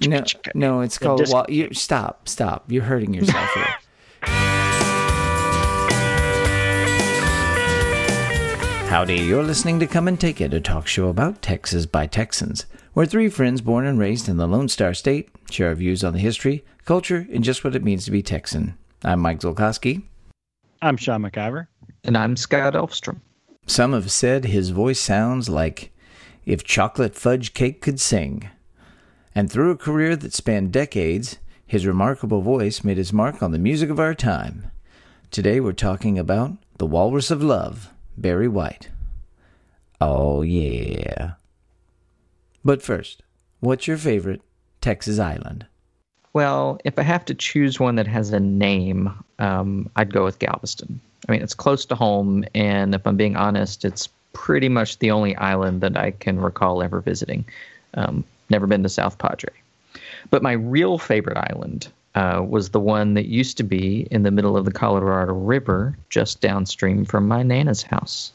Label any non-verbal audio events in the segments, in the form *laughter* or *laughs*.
No, no, it's called. disc- Well, you stop, stop. You're hurting yourself here. *laughs* Howdy, you're listening to Come and Take It, a talk show about Texas by Texans, where three friends born and raised in the Lone Star State share our views on the history, culture, and just what it means to be Texan. I'm Mike Zolkowski. I'm Sean McIver. And I'm Scott Elfstrom. Some have said his voice sounds like if chocolate fudge cake could sing. And through a career that spanned decades, his remarkable voice made his mark on the music of our time. Today we're talking about the Walrus of Love, Barry White. Oh, yeah. But first, what's your favorite Texas island? Well, if I have to choose one that has a name, um, I'd go with Galveston. I mean, it's close to home, and if I'm being honest, it's pretty much the only island that I can recall ever visiting. Um, never been to South Padre. But my real favorite island uh, was the one that used to be in the middle of the Colorado River, just downstream from my Nana's house.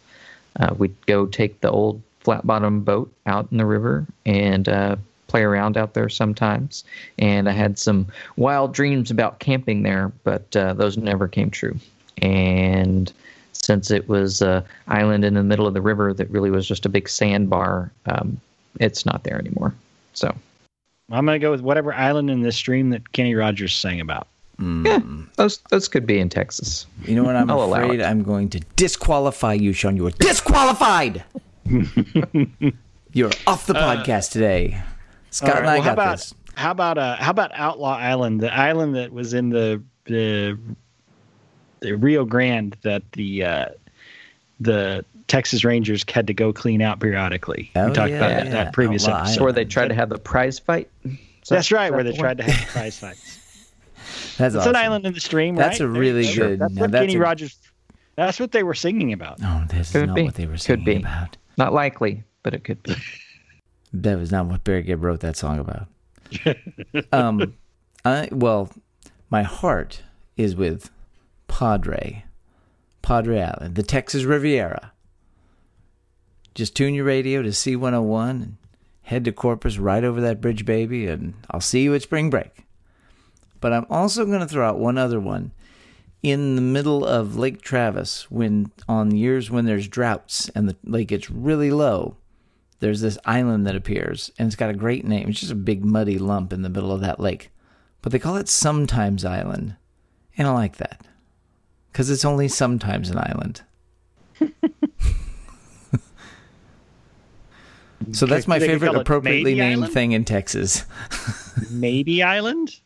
Uh, we'd go take the old flat bottom boat out in the river and uh, play around out there sometimes. And I had some wild dreams about camping there, but uh, those never came true. And since it was an island in the middle of the river that really was just a big sandbar, um, it's not there anymore. So I'm going to go with whatever island in this stream that Kenny Rogers sang about. yeah, those those could be in Texas. You know what? I'm I'll afraid. I'm going to disqualify you, Sean. You are disqualified. *laughs* You're off the podcast today. Scott All right, and I well, how got about this. how about uh, how about Outlaw Island, the island that was in the the, the Rio Grande that the uh, the Texas Rangers had to go clean out periodically. Oh, we talked yeah, about that, yeah. that previous Outlaw episode. Where they tried to have the prize fight. Is that- That's right, is where they the tried to have the prize fights. *laughs* That's It's awesome. an island in the stream, That's a really you go. good- That's what that's Kenny a- Rogers. That's what they were singing about. No, this Could is not be. what they were Could singing be. about. Not likely, but it could be. *laughs* That was not what Barry Gibb wrote that song about. *laughs* um, I well, my heart is with Padre, Padre Island, the Texas Riviera. Just tune your radio to C101 and head to Corpus right over that bridge, baby, and I'll see you at spring break. But I'm also going to throw out one other one. In the middle of Lake Travis, when on years when there's droughts and the lake gets really low, there's this island that appears, and it's got a great name. It's just a big muddy lump in the middle of that lake. But they call it Sometimes Island. And I like that. Because it's only sometimes an island. So that's my favorite appropriately named Island? thing in Texas. *laughs* Maybe Island.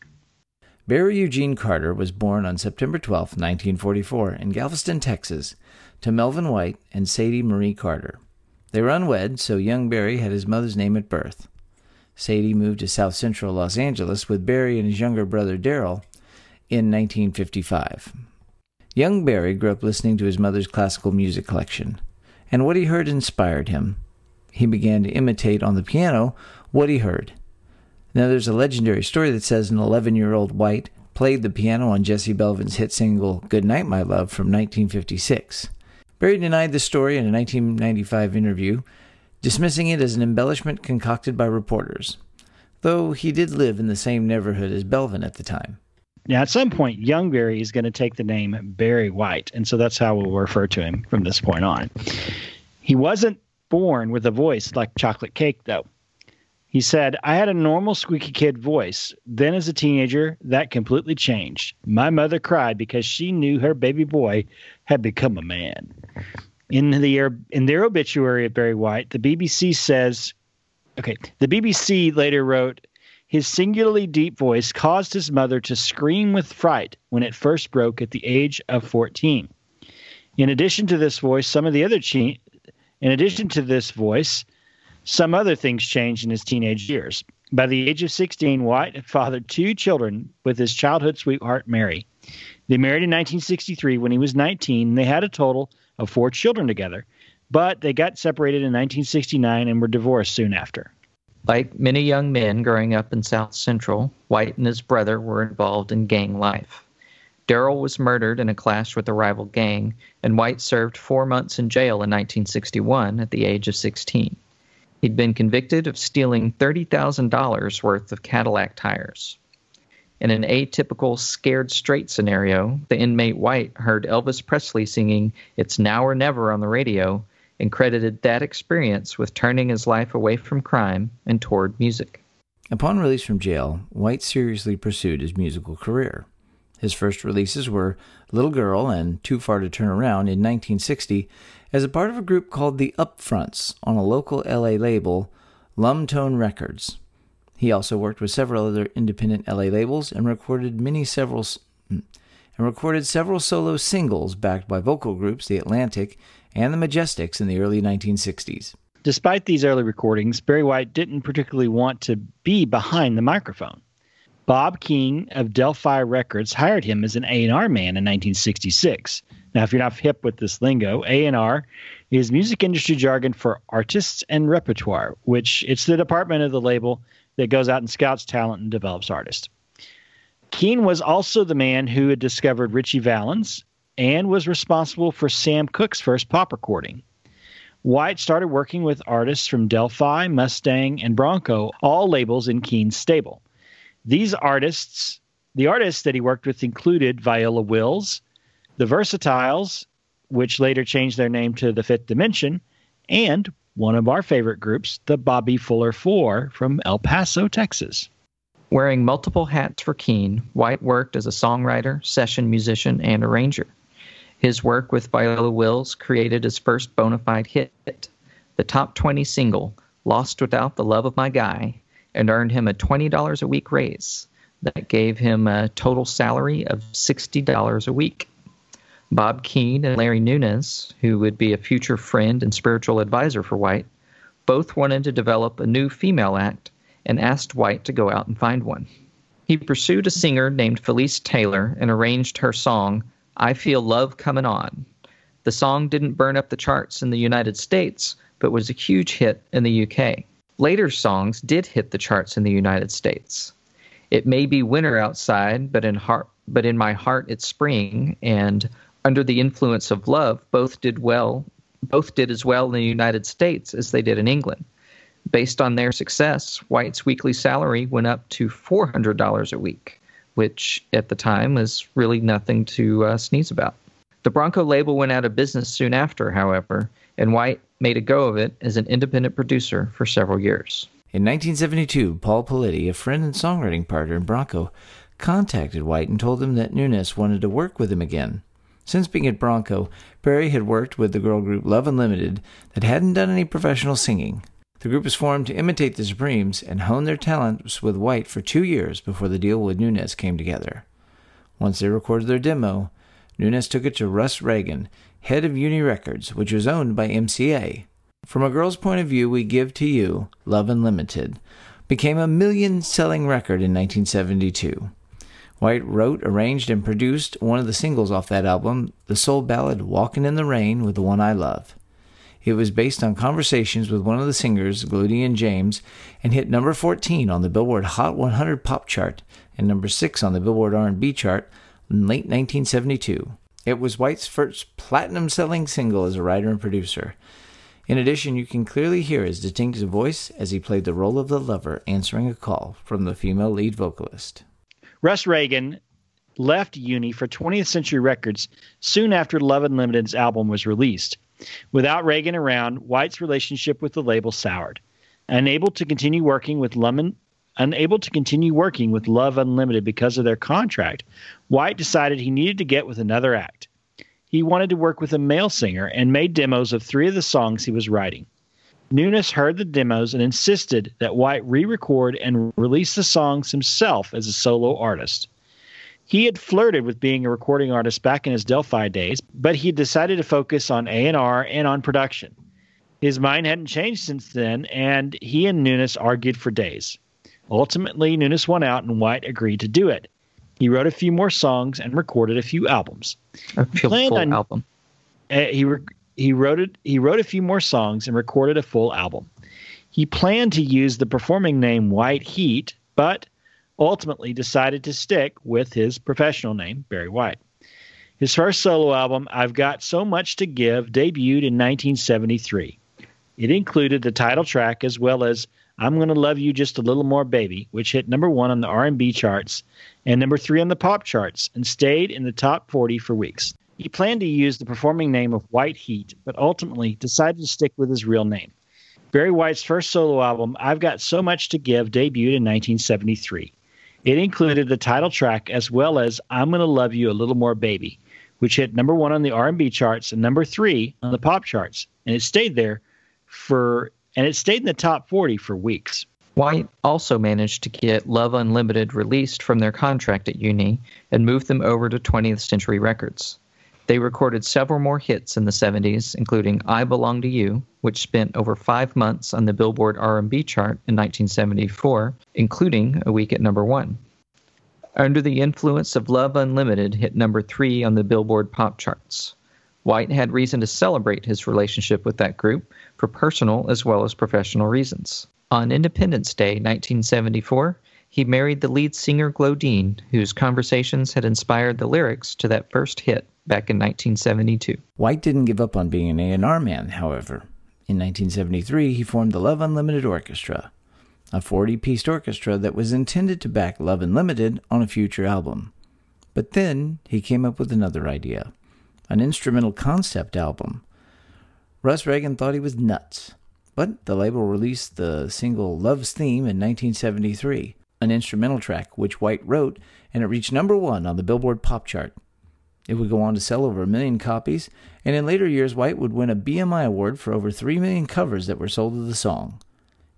Barry Eugene Carter was born on September 12, 1944, in Galveston, Texas, to Melvin White and Sadie Marie Carter. They were unwed, so young Barry had his mother's name at birth. Sadie moved to south central Los Angeles with Barry and his younger brother Daryl in 1955. Young Barry grew up listening to his mother's classical music collection, and what he heard inspired him. He began to imitate on the piano what he heard. Now, there's a legendary story that says an 11 year old White played the piano on Jesse Belvin's hit single Good Night, My Love from 1956. Barry denied the story in a 1995 interview, dismissing it as an embellishment concocted by reporters, though he did live in the same neighborhood as Belvin at the time. Now, at some point, young Barry is going to take the name Barry White, and so that's how we'll refer to him from this point on. He wasn't born with a voice like chocolate cake, though. He said, I had a normal squeaky kid voice. Then, as a teenager, that completely changed. My mother cried because she knew her baby boy had become a man. In, the, in their obituary of Barry White, the BBC says, okay, the BBC later wrote, his singularly deep voice caused his mother to scream with fright when it first broke at the age of 14. In addition to this voice, some of the other in addition to this voice, some other things changed in his teenage years. By the age of 16, White had fathered two children with his childhood sweetheart, Mary. They married in 1963 when he was 19, and they had a total of four children together. But they got separated in 1969 and were divorced soon after. Like many young men growing up in South Central, White and his brother were involved in gang life. Darrell was murdered in a clash with a rival gang, and White served four months in jail in 1961 at the age of 16. He'd been convicted of stealing $30,000 worth of Cadillac tires. In an atypical scared straight scenario, the inmate White heard Elvis Presley singing It's Now or Never on the radio and credited that experience with turning his life away from crime and toward music. Upon release from jail, White seriously pursued his musical career. His first releases were Little Girl and Too Far to Turn Around in 1960 as a part of a group called the Upfronts on a local LA label, Lummtone Records. He also worked with several other independent LA labels and recorded many several hmm, and recorded several solo singles backed by vocal groups The Atlantic and The Majestics in the early 1960s. Despite these early recordings, Barry White didn't particularly want to be behind the microphone. Bob Keane of Del-Fi Records hired him as an A&R man in 1966. Now, if you're not hip with this lingo, A&R is music industry jargon for artists and repertoire, which it's the department of the label that goes out and scouts talent and develops artists. Keane was also the man who had discovered Ritchie Valens and was responsible for Sam Cooke's first pop recording. White started working with artists from Del-Fi, Mustang, and Bronco, all labels in Keane's stable. These artists, the artists that he worked with included Viola Wills, the Versatiles, which later changed their name to the Fifth Dimension, and one of our favorite groups, the Bobby Fuller Four from El Paso, Texas. Wearing multiple hats for Keane, White worked as a songwriter, session musician, and arranger. His work with Viola Wills created his first bona fide hit, the top 20 single, Lost Without the Love of My Guy, and earned him a $20 a week raise. That gave him a total salary of $60 a week. Bob Keane and Larry Nunes, who would be a future friend and spiritual advisor for White, both wanted to develop a new female act and asked White to go out and find one. He pursued a singer named Felice Taylor and arranged her song, I Feel Love Coming On. The song didn't burn up the charts in the United States, but was a huge hit in the UK. Later songs did hit the charts in the United States. It may be winter outside, but in heart but in my heart it's spring and under the influence of love, both did well, both did as well in the United States as they did in England. Based on their success, White's weekly salary went up to $400 a week, which at the time was really nothing to uh, sneeze about. The Bronco label went out of business soon after, however, and White made a go of it as an independent producer for several years. In 1972, Paul Politi, a friend and songwriting partner in Bronco, contacted White and told him that Nunes wanted to work with him again. Since being at Bronco, Barry had worked with the girl group Love Unlimited that hadn't done any professional singing. The group was formed to imitate the Supremes and hone their talents with White for two years before the deal with Nunes came together. Once they recorded their demo, Nunes took it to Russ Regan, head of Uni Records, which was owned by MCA. From a girl's point of view, we give to you Love Unlimited became a million selling record in 1972. White wrote, arranged, and produced one of the singles off that album, the soul ballad Walking in the Rain with the One I Love. It was based on conversations with one of the singers, Glodean James, and hit number 14 on the Billboard Hot 100 pop chart and number 6 on the Billboard R&B chart in late 1972. It was White's first platinum-selling single as a writer and producer. In addition, you can clearly hear his distinctive voice as he played the role of the lover answering a call from the female lead vocalist. Russ Regan left Uni for 20th Century Records soon after Love Unlimited's album was released. Without Regan around, White's relationship with the label soured. Unable to continue working with Lemon, unable to continue working with Love Unlimited because of their contract, White decided he needed to get with another act. He wanted to work with a male singer and made demos of three of the songs he was writing. Nunes heard the demos and insisted that White re record and release the songs himself as a solo artist. He had flirted with being a recording artist back in his Del-Fi days, but he decided to focus on A&R and on production. His mind hadn't changed since then, and he and Nunes argued for days. Ultimately, Nunes won out, and White agreed to do it. He wrote a few more songs and recorded a few albums. A full on, album. Uh, he re- he wrote it, he wrote a few more songs and recorded a full album. He planned to use the performing name White Heat, but ultimately decided to stick with his professional name, Barry White. His first solo album, I've Got So Much to Give, debuted in 1973. It included the title track as well as I'm Gonna Love You Just a Little More Baby, which hit number one on the R&B charts and number three on the pop charts and stayed in the top 40 for weeks. He planned to use the performing name of White Heat, but ultimately decided to stick with his real name. Barry White's first solo album, I've Got So Much to Give, debuted in 1973. It included the title track as well as I'm Gonna Love You a Little More Baby, which hit number one on the R&B charts and number three on the pop charts, and it stayed there for and it stayed in the top 40 for weeks. White also managed to get Love Unlimited released from their contract at Uni and moved them over to 20th Century Records. They recorded several more hits in the 70s, including I Belong to You, which spent over 5 months on the Billboard R&B chart in 1974, including a week at number 1. Under the Influence of Love Unlimited hit number 3 on the Billboard pop charts. White had reason to celebrate his relationship with that group for personal as well as professional reasons. On Independence Day 1974, he married the lead singer Glodean, whose conversations had inspired the lyrics to that first hit back in 1972. White didn't give up on being an A&R man, however. In 1973, he formed the Love Unlimited Orchestra, a 40-piece orchestra that was intended to back Love Unlimited on a future album. But then he came up with another idea an instrumental concept album. Russ Regan thought he was nuts, but the label released the single Love's Theme in 1973, an instrumental track which White wrote, and it reached number one on the Billboard Pop Chart. It would go on to sell over a million copies, and in later years, White would win a BMI award for over 3 million covers that were sold of the song.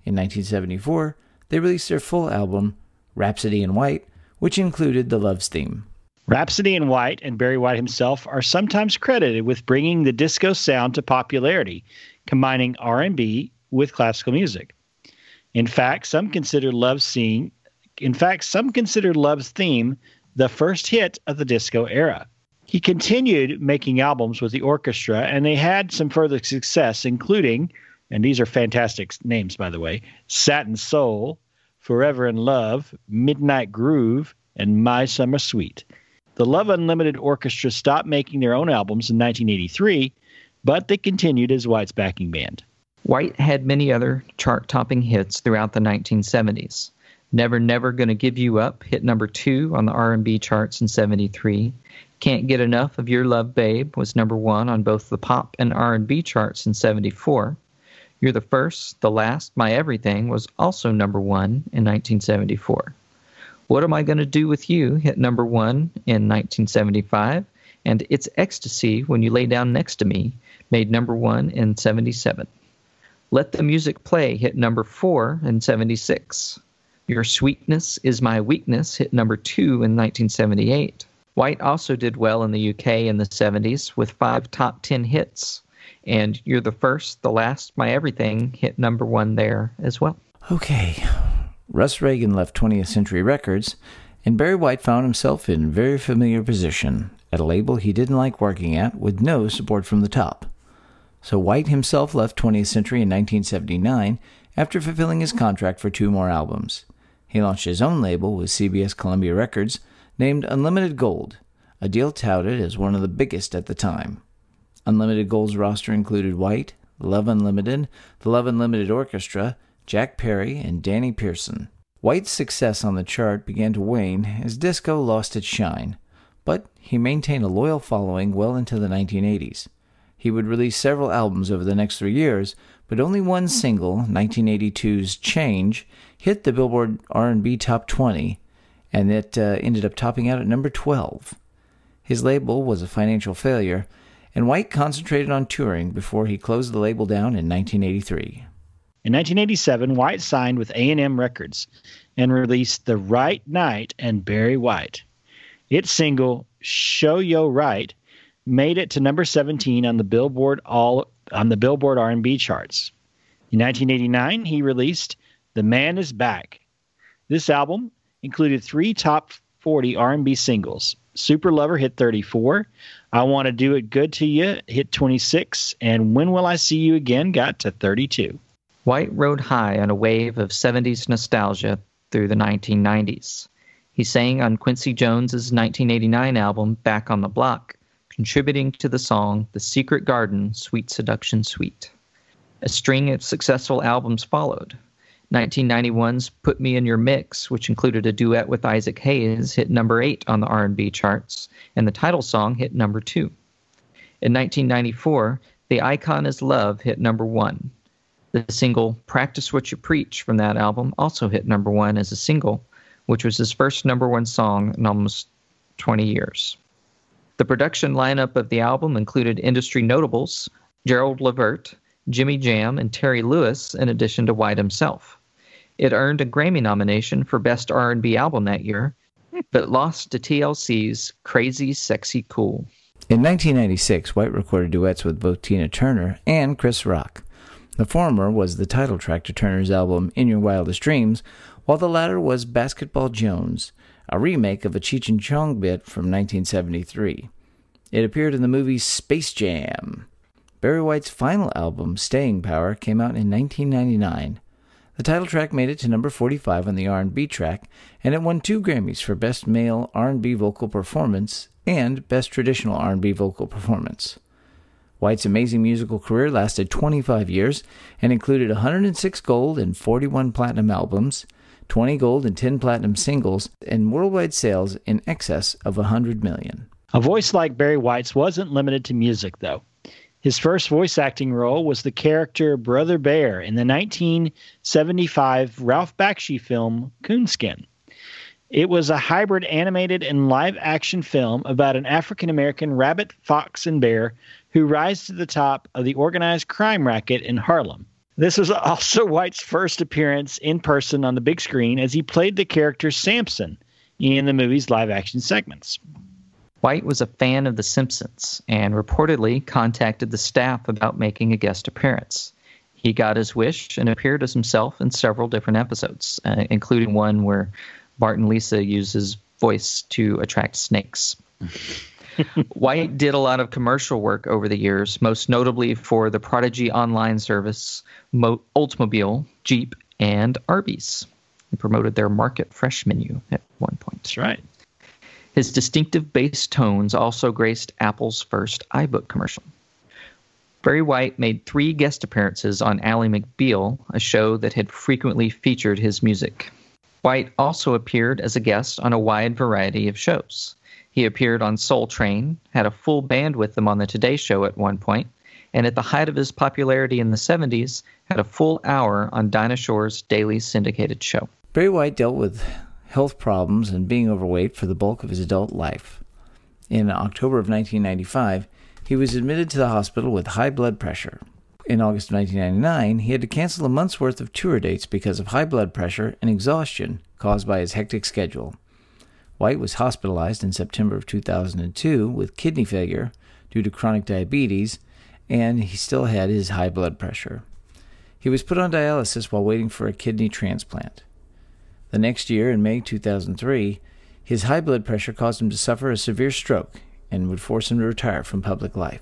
In 1974, they released their full album, Rhapsody in White, which included the Love's Theme. Rhapsody in White and Barry White himself are sometimes credited with bringing the disco sound to popularity, combining R&B with classical music. In fact, some consider Love's scene, in fact, some consider Love's theme the first hit of the disco era. He continued making albums with the orchestra and they had some further success including and these are fantastic names by the way, Satin Soul, Forever in Love, Midnight Groove, and My Summer Sweet. The Love Unlimited Orchestra stopped making their own albums in 1983, but they continued as White's backing band. White had many other chart topping hits throughout the 1970s. Never Never Gonna Give You Up hit number 2 on the R&B charts in 73. Can't Get Enough of Your Love Babe was number 1 on both the pop and R&B charts in 74. You're the First, The Last, My Everything was also number 1 in 1974. What Am I Going to Do With You hit number one in 1975, and It's Ecstasy When You Lay Down Next to Me made number one in 77. Let the Music Play hit number four in 76. Your Sweetness Is My Weakness hit number two in 1978. White also did well in the UK in the 70s with five top 10 hits. And You're the First, The Last, My Everything hit number one there as well. Okay, Russ Regan left 20th Century Records, and Barry White found himself in a very familiar position at a label he didn't like working at with no support from the top. So White himself left 20th Century in 1979 after fulfilling his contract for two more albums. He launched his own label with CBS Columbia Records named Unlimited Gold, a deal touted as one of the biggest at the time. Unlimited Gold's roster included White, Love Unlimited, the Love Unlimited Orchestra, Jack Perry, and Danny Pearson. White's success on the chart began to wane as disco lost its shine, but he maintained a loyal following well into the 1980s. He would release several albums over the next three years, but only one single, 1982's "Change," hit the Billboard R&B Top 20, and it uh, ended up topping out at number 12. His label was a financial failure, and White concentrated on touring before he closed the label down in 1983. In 1987, White signed with A&M Records and released The Right Night and Barry White. Its single "Sho' You Right" made it to number 17 on the Billboard all on the Billboard R&B charts. In 1989, he released "The Man Is Back." This album included three top 40 R&B singles. Super Lover hit 34, I Want to Do It Good to You hit 26, and When Will I See You Again got to 32. White rode high on a wave of 70s nostalgia through the 1990s. He sang on Quincy Jones's 1989 album Back on the Block, contributing to the song The Secret Garden Sweet Seduction Suite. A string of successful albums followed. 1991's "Put Me in Your Mix," which included a duet with Isaac Hayes, hit number eight on the R&B charts, and the title song hit number two. In 1994, "The Icon Is Love" hit number one. The single "Practice What You Preach" from that album also hit number one as a single, which was his first number one song in almost 20 years. The production lineup of the album included industry notables Gerald Levert, Jimmy Jam, and Terry Lewis, in addition to White himself. It earned a Grammy nomination for Best R&B Album that year, but lost to TLC's Crazy Sexy Cool. In 1996, White recorded duets with both Tina Turner and Chris Rock. The former was the title track to Turner's album In Your Wildest Dreams, while the latter was Basketball Jones, a remake of a Cheech and Chong bit from 1973. It appeared in the movie Space Jam. Barry White's final album, Staying Power, came out in 1999. The title track made it to number 45 on the R&B track, and it won two Grammys for Best Male R&B Vocal Performance and Best Traditional R&B Vocal Performance. White's amazing musical career lasted 25 years and included 106 gold and 41 platinum albums, 20 gold and 10 platinum singles, and worldwide sales in excess of 100 million. A voice like Barry White's wasn't limited to music, though. His first voice acting role was the character Brother Bear in the 1975 Ralph Bakshi film Coonskin. It was a hybrid animated and live action film about an African American rabbit, fox, and bear who rise to the top of the organized crime racket in Harlem. This was also *laughs* White's first appearance in person on the big screen as he played the character Samson in the movie's live action segments. White was a fan of The Simpsons and reportedly contacted the staff about making a guest appearance. He got his wish and appeared as himself in several different episodes, uh, including one where Bart and Lisa use his voice to attract snakes. *laughs* White did a lot of commercial work over the years, most notably for the Prodigy online service, Mo- Oldsmobile, Jeep, and Arby's. He promoted their Market Fresh menu at one point. That's right. His distinctive bass tones also graced Apple's first iBook commercial. Barry White made three guest appearances on Ally McBeal, a show that had frequently featured his music. White also appeared as a guest on a wide variety of shows. He appeared on Soul Train, had a full band with them on the Today Show at one point, and at the height of his popularity in the 70s, had a full hour on Dinah Shore's daily syndicated show. Barry White dealt with health problems and being overweight for the bulk of his adult life. In October of 1995, he was admitted to the hospital with high blood pressure. In August of 1999, he had to cancel a month's worth of tour dates because of high blood pressure and exhaustion caused by his hectic schedule. White was hospitalized in September of 2002 with kidney failure due to chronic diabetes, and he still had his high blood pressure. He was put on dialysis while waiting for a kidney transplant. The next year, in May 2003, his high blood pressure caused him to suffer a severe stroke and would force him to retire from public life.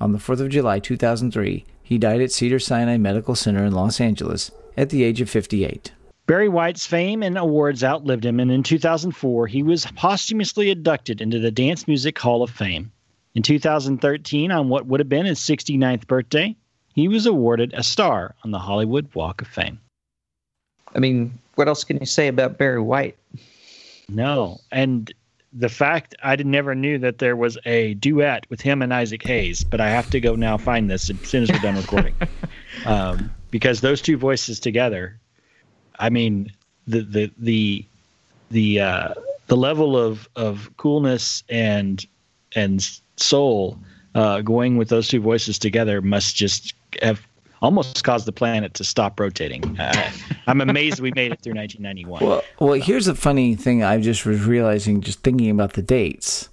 On the 4th of July 2003, he died at Cedar Sinai Medical Center in Los Angeles at the age of 58. Barry White's fame and awards outlived him, and in 2004, he was posthumously inducted into the Dance Music Hall of Fame. In 2013, on what would have been his 69th birthday, he was awarded a star on the Hollywood Walk of Fame. I mean, what else can you say about Barry White? No, and the fact I never knew that there was a duet with him and Isaac Hayes, but I have to go now find this as soon as we're done recording, *laughs* um, because those two voices together, I mean, the the the the uh, the level of of coolness and and soul uh, going with those two voices together must just have almost caused the planet to stop rotating. Uh, *laughs* I'm amazed we made it through 1991. Well, well, here's a funny thing I just was realizing just thinking about the dates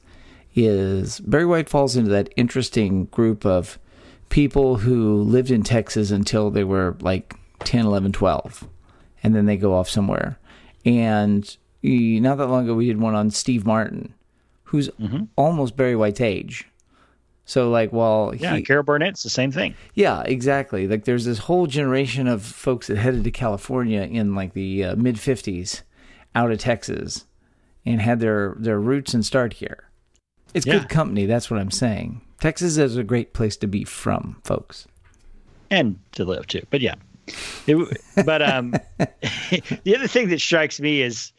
is Barry White falls into that interesting group of people who lived in Texas until they were like 10, 11, 12 and then they go off somewhere. And not that long ago we did one on Steve Martin who's mm-hmm. almost Barry White's age so like while yeah, he, Carol Burnett's the same thing. Yeah, exactly. Like there's this whole generation of folks that headed to California in like the uh, mid '50s, out of Texas, and had their their roots and start here. It's yeah. good company. That's what I'm saying. Texas is a great place to be from, folks. and to live too. But yeah, it, but um, *laughs* the other thing that strikes me is,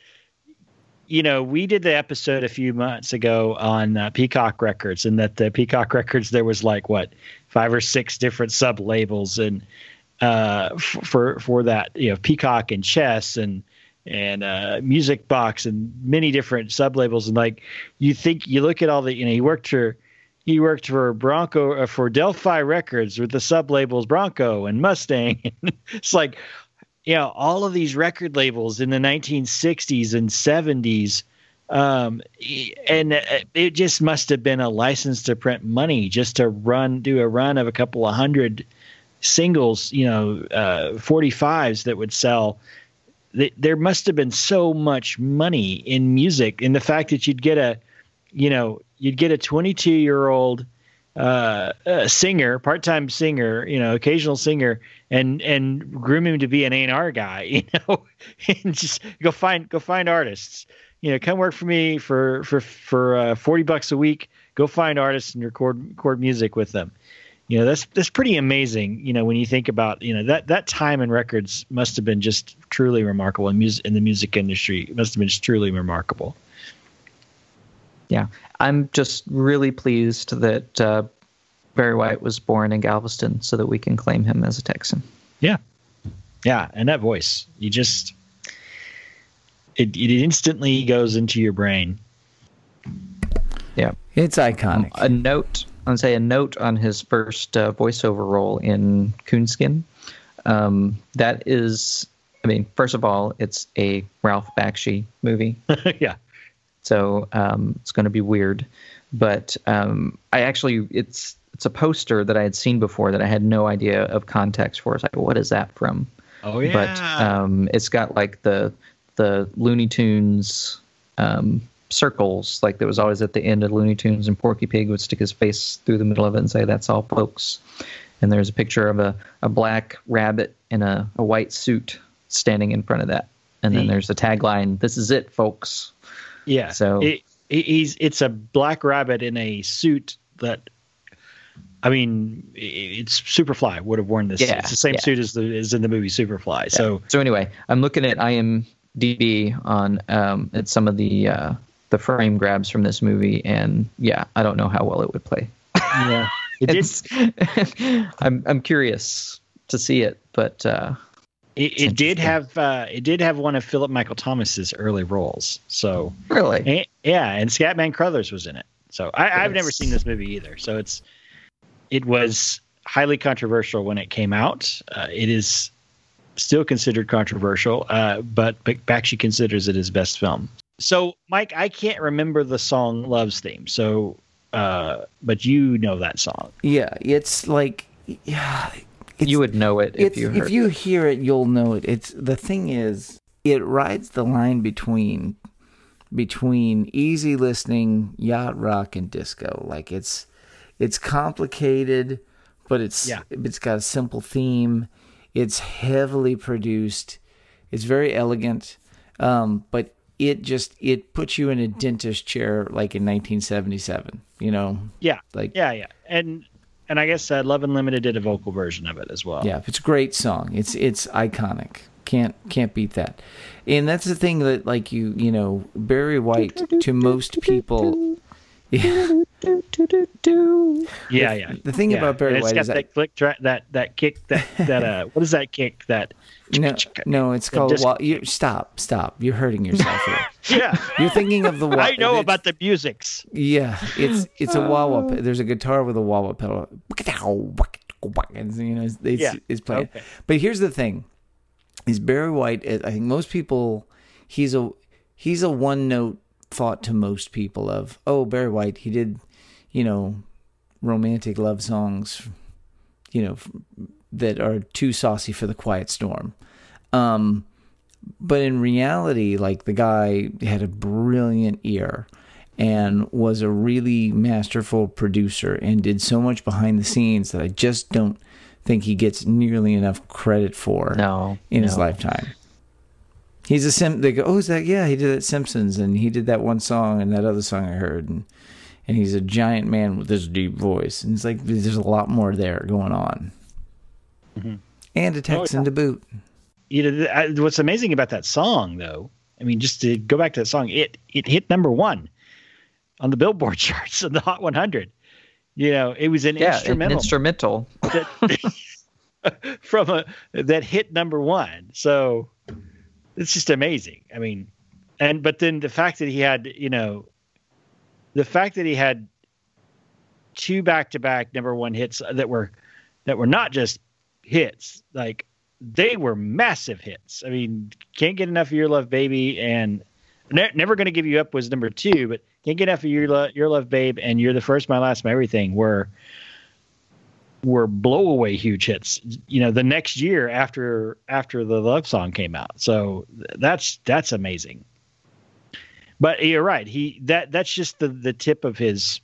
you know, we did the episode a few months ago on uh, Peacock Records, and that the Peacock Records there was like what five or six different sub labels, and uh, for for that you know Peacock and Chess and and uh, Music Box and many different sub labels, and like you think you look at all the you know he worked for he worked for Bronco uh, for Del-Fi Records with the sub labels Bronco and Mustang. *laughs* it's like, you know, all of these record labels in the 1960s and 70s. Um, and it just must have been a license to print money just to run, do a run of a couple of hundred singles, you know, uh, 45s that would sell. There must have been so much money in music, and the fact that you'd get a, you know, you'd get a 22 year old uh, singer, part time singer, you know, occasional singer, and and groom him to be an A&R guy, *laughs* you know, and just go find go find artists. You know, come work for me for for for uh, forty bucks a week. Go find artists and record record music with them. You know, that's that's pretty amazing. You know, when you think about you know that that time in records must have been just truly remarkable in music in the music industry. Must have been just truly remarkable. Yeah, I'm just really pleased that uh, Barry White was born in Galveston so that we can claim him as a Texan. Yeah, yeah, and that voice, you just it it instantly goes into your brain. Yeah, it's iconic. Um, a note, I'd say a note on his first uh, voiceover role in Coonskin. Um, that is, I mean, first of all, it's a Ralph Bakshi movie. *laughs* yeah, so um, it's going to be weird. But um, I actually, it's it's a poster that I had seen before that I had no idea of context for. It's like, what is that from? Oh yeah. But um, it's got like the the Looney Tunes um, circles, like that was always at the end of Looney Tunes, and Porky Pig would stick his face through the middle of it and say, "That's all, folks." And there's a picture of a, a black rabbit in a, a white suit standing in front of that. And then there's a tagline, "This is it, folks." Yeah. So it, he's it's a black rabbit in a suit that. I mean, it's Superfly would have worn this. Yeah, it's the same yeah. suit as the is in the movie Superfly. Yeah. So so anyway, I'm looking at IMDb on um, at some of the uh, the frame grabs from this movie, and yeah, I don't know how well it would play. Yeah, it *laughs* did. *laughs* I'm I'm curious to see it, but uh, it, it did have uh, it did have one of Philip Michael Thomas's early roles. So really, and, yeah, and Scatman Crothers was in it. So I, have never seen this movie either. So it's it was highly controversial when it came out. Uh, it is still considered controversial, uh, but Bakshi considers it his best film. So Mike, I can't remember the song "Love's Theme." So, uh, but you know that song. Yeah, it's like yeah you would know it if you if you hear it, you'll know it. It's the thing is, it rides the line between between easy listening, yacht rock, and disco. Like it's it's complicated, but it's yeah. it's got a simple theme. It's heavily produced. It's very elegant, um, but it just it puts you in a dentist chair like in 1977. You know? Yeah. Like yeah, yeah, and and I guess uh, Love Unlimited did a vocal version of it as well. Yeah, it's a great song. It's it's iconic. Can't can't beat that. And that's the thing that like you you know Barry White to most people. *laughs* Yeah. Yeah, yeah. The thing yeah. about Barry White is that, It's got that click track, that that kick, that that uh, *laughs* what is that kick? That no, no, it's called. Just, wall, you stop, stop. You're hurting yourself here. *laughs* yeah, you're thinking of the. Wah- *laughs* I know about the musics. Yeah, it's it's a wah wah. There's a guitar with a wah wah pedal. And, you know, it's, it's, yeah. it's playing. Okay. But here's the thing: is Barry White? I think most people, he's a he's a one note thought to most people of oh Barry White. He did, you know, romantic love songs, you know, that are too saucy for the quiet storm. Um, but in reality, like the guy had a brilliant ear and was a really masterful producer and did so much behind the scenes that I just don't think he gets nearly enough credit for no, in no. his lifetime. He's a sim. They go, oh, is that? Yeah, he did that Simpsons, and he did that one song and that other song I heard, and and he's a giant man with this deep voice, and it's like there's a lot more there going on. mm-hmm. and a Texan oh, yeah. to boot. You know, what's amazing about that song, though, I mean, just to go back to that song, it it hit number one on the Billboard *laughs* charts of the Hot 100. You know, it was an yeah, instrumental. An instrumental. That, *laughs* from a that hit number one. So it's just amazing. I mean, and but then the fact that he had, you know, the fact that he had two back-to-back number one hits that were that were not just hits, like they were massive hits. I mean, can't get enough of your love, baby, and ne- never going to give you up was number two, but can't get enough of your love, your love, babe, and you're the first, my last, my everything. Were were blowaway huge hits. You know, the next year after after the love song came out. So that's that's amazing. But you're right. He that that's just the the tip of his.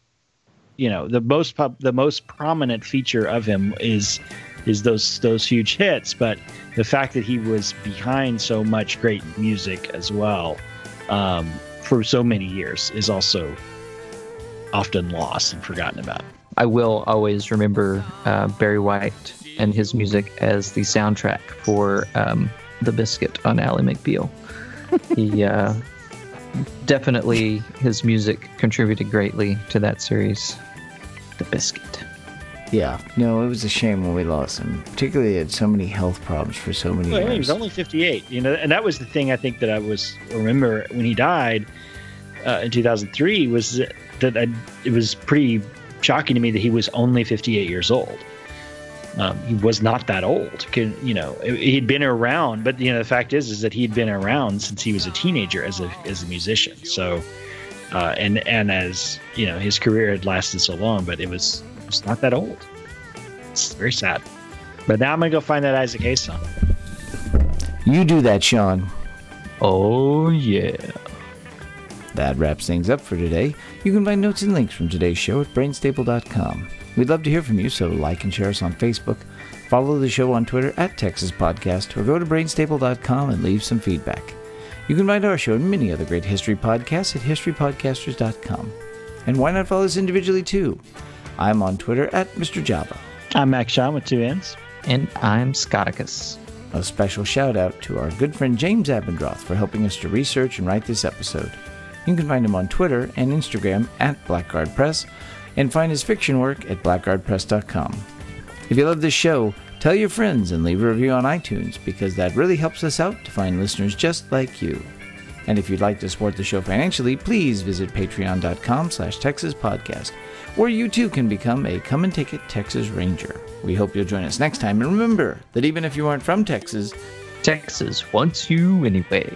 You know, the most pub, the most prominent feature of him is is those those huge hits. But the fact that he was behind so much great music as well um, for so many years is also often lost and forgotten about. I will always remember uh, Barry White and his music as the soundtrack for um, The Biscuit on Ally McBeal. he uh, definitely, his music contributed greatly to that series, The Biscuit. Yeah, no, it was a shame when we lost him. Particularly, he had so many health problems for so many well, years. He was only 58, you know, and that was the thing I think that I was remember when he died uh, in 2003 was that I, it was pretty shocking to me that he was only 58 years old. Um, he was not that old. Can, you know, he'd been around, but you know, the fact is, is that he'd been around since he was a teenager as a as a musician. So, uh, and and as you know, his career had lasted so long, but it was it was not that old. It's very sad. But now I'm gonna go find that Isaac Hayes song. You do that, Sean. Oh yeah. That wraps things up for today. You can find notes and links from today's show at brainstable.com. We'd love to hear from you, so like and share us on Facebook, follow the show on Twitter at Texas Podcast, or go to brainstable.com and leave some feedback. You can find our show and many other great history podcasts at historypodcasters.com. And why not follow us individually too? I'm on Twitter at Mr. Java. I'm Max Shaw with two N's. And I'm Scotticus. A special shout out to our good friend James Abendroth for helping us to research and write this episode. You can find him on Twitter and Instagram at Blackguard Press and find his fiction work at blackguardpress.com. If you love this show, tell your friends and leave a review on iTunes because that really helps us out to find listeners just like you. And if you'd like to support the show financially, please visit patreon.com slash Texas Podcast, where you too can become a Come and Take It Texas Ranger. We hope you'll join us next time, and remember that even if you aren't from Texas, Texas wants you anyway.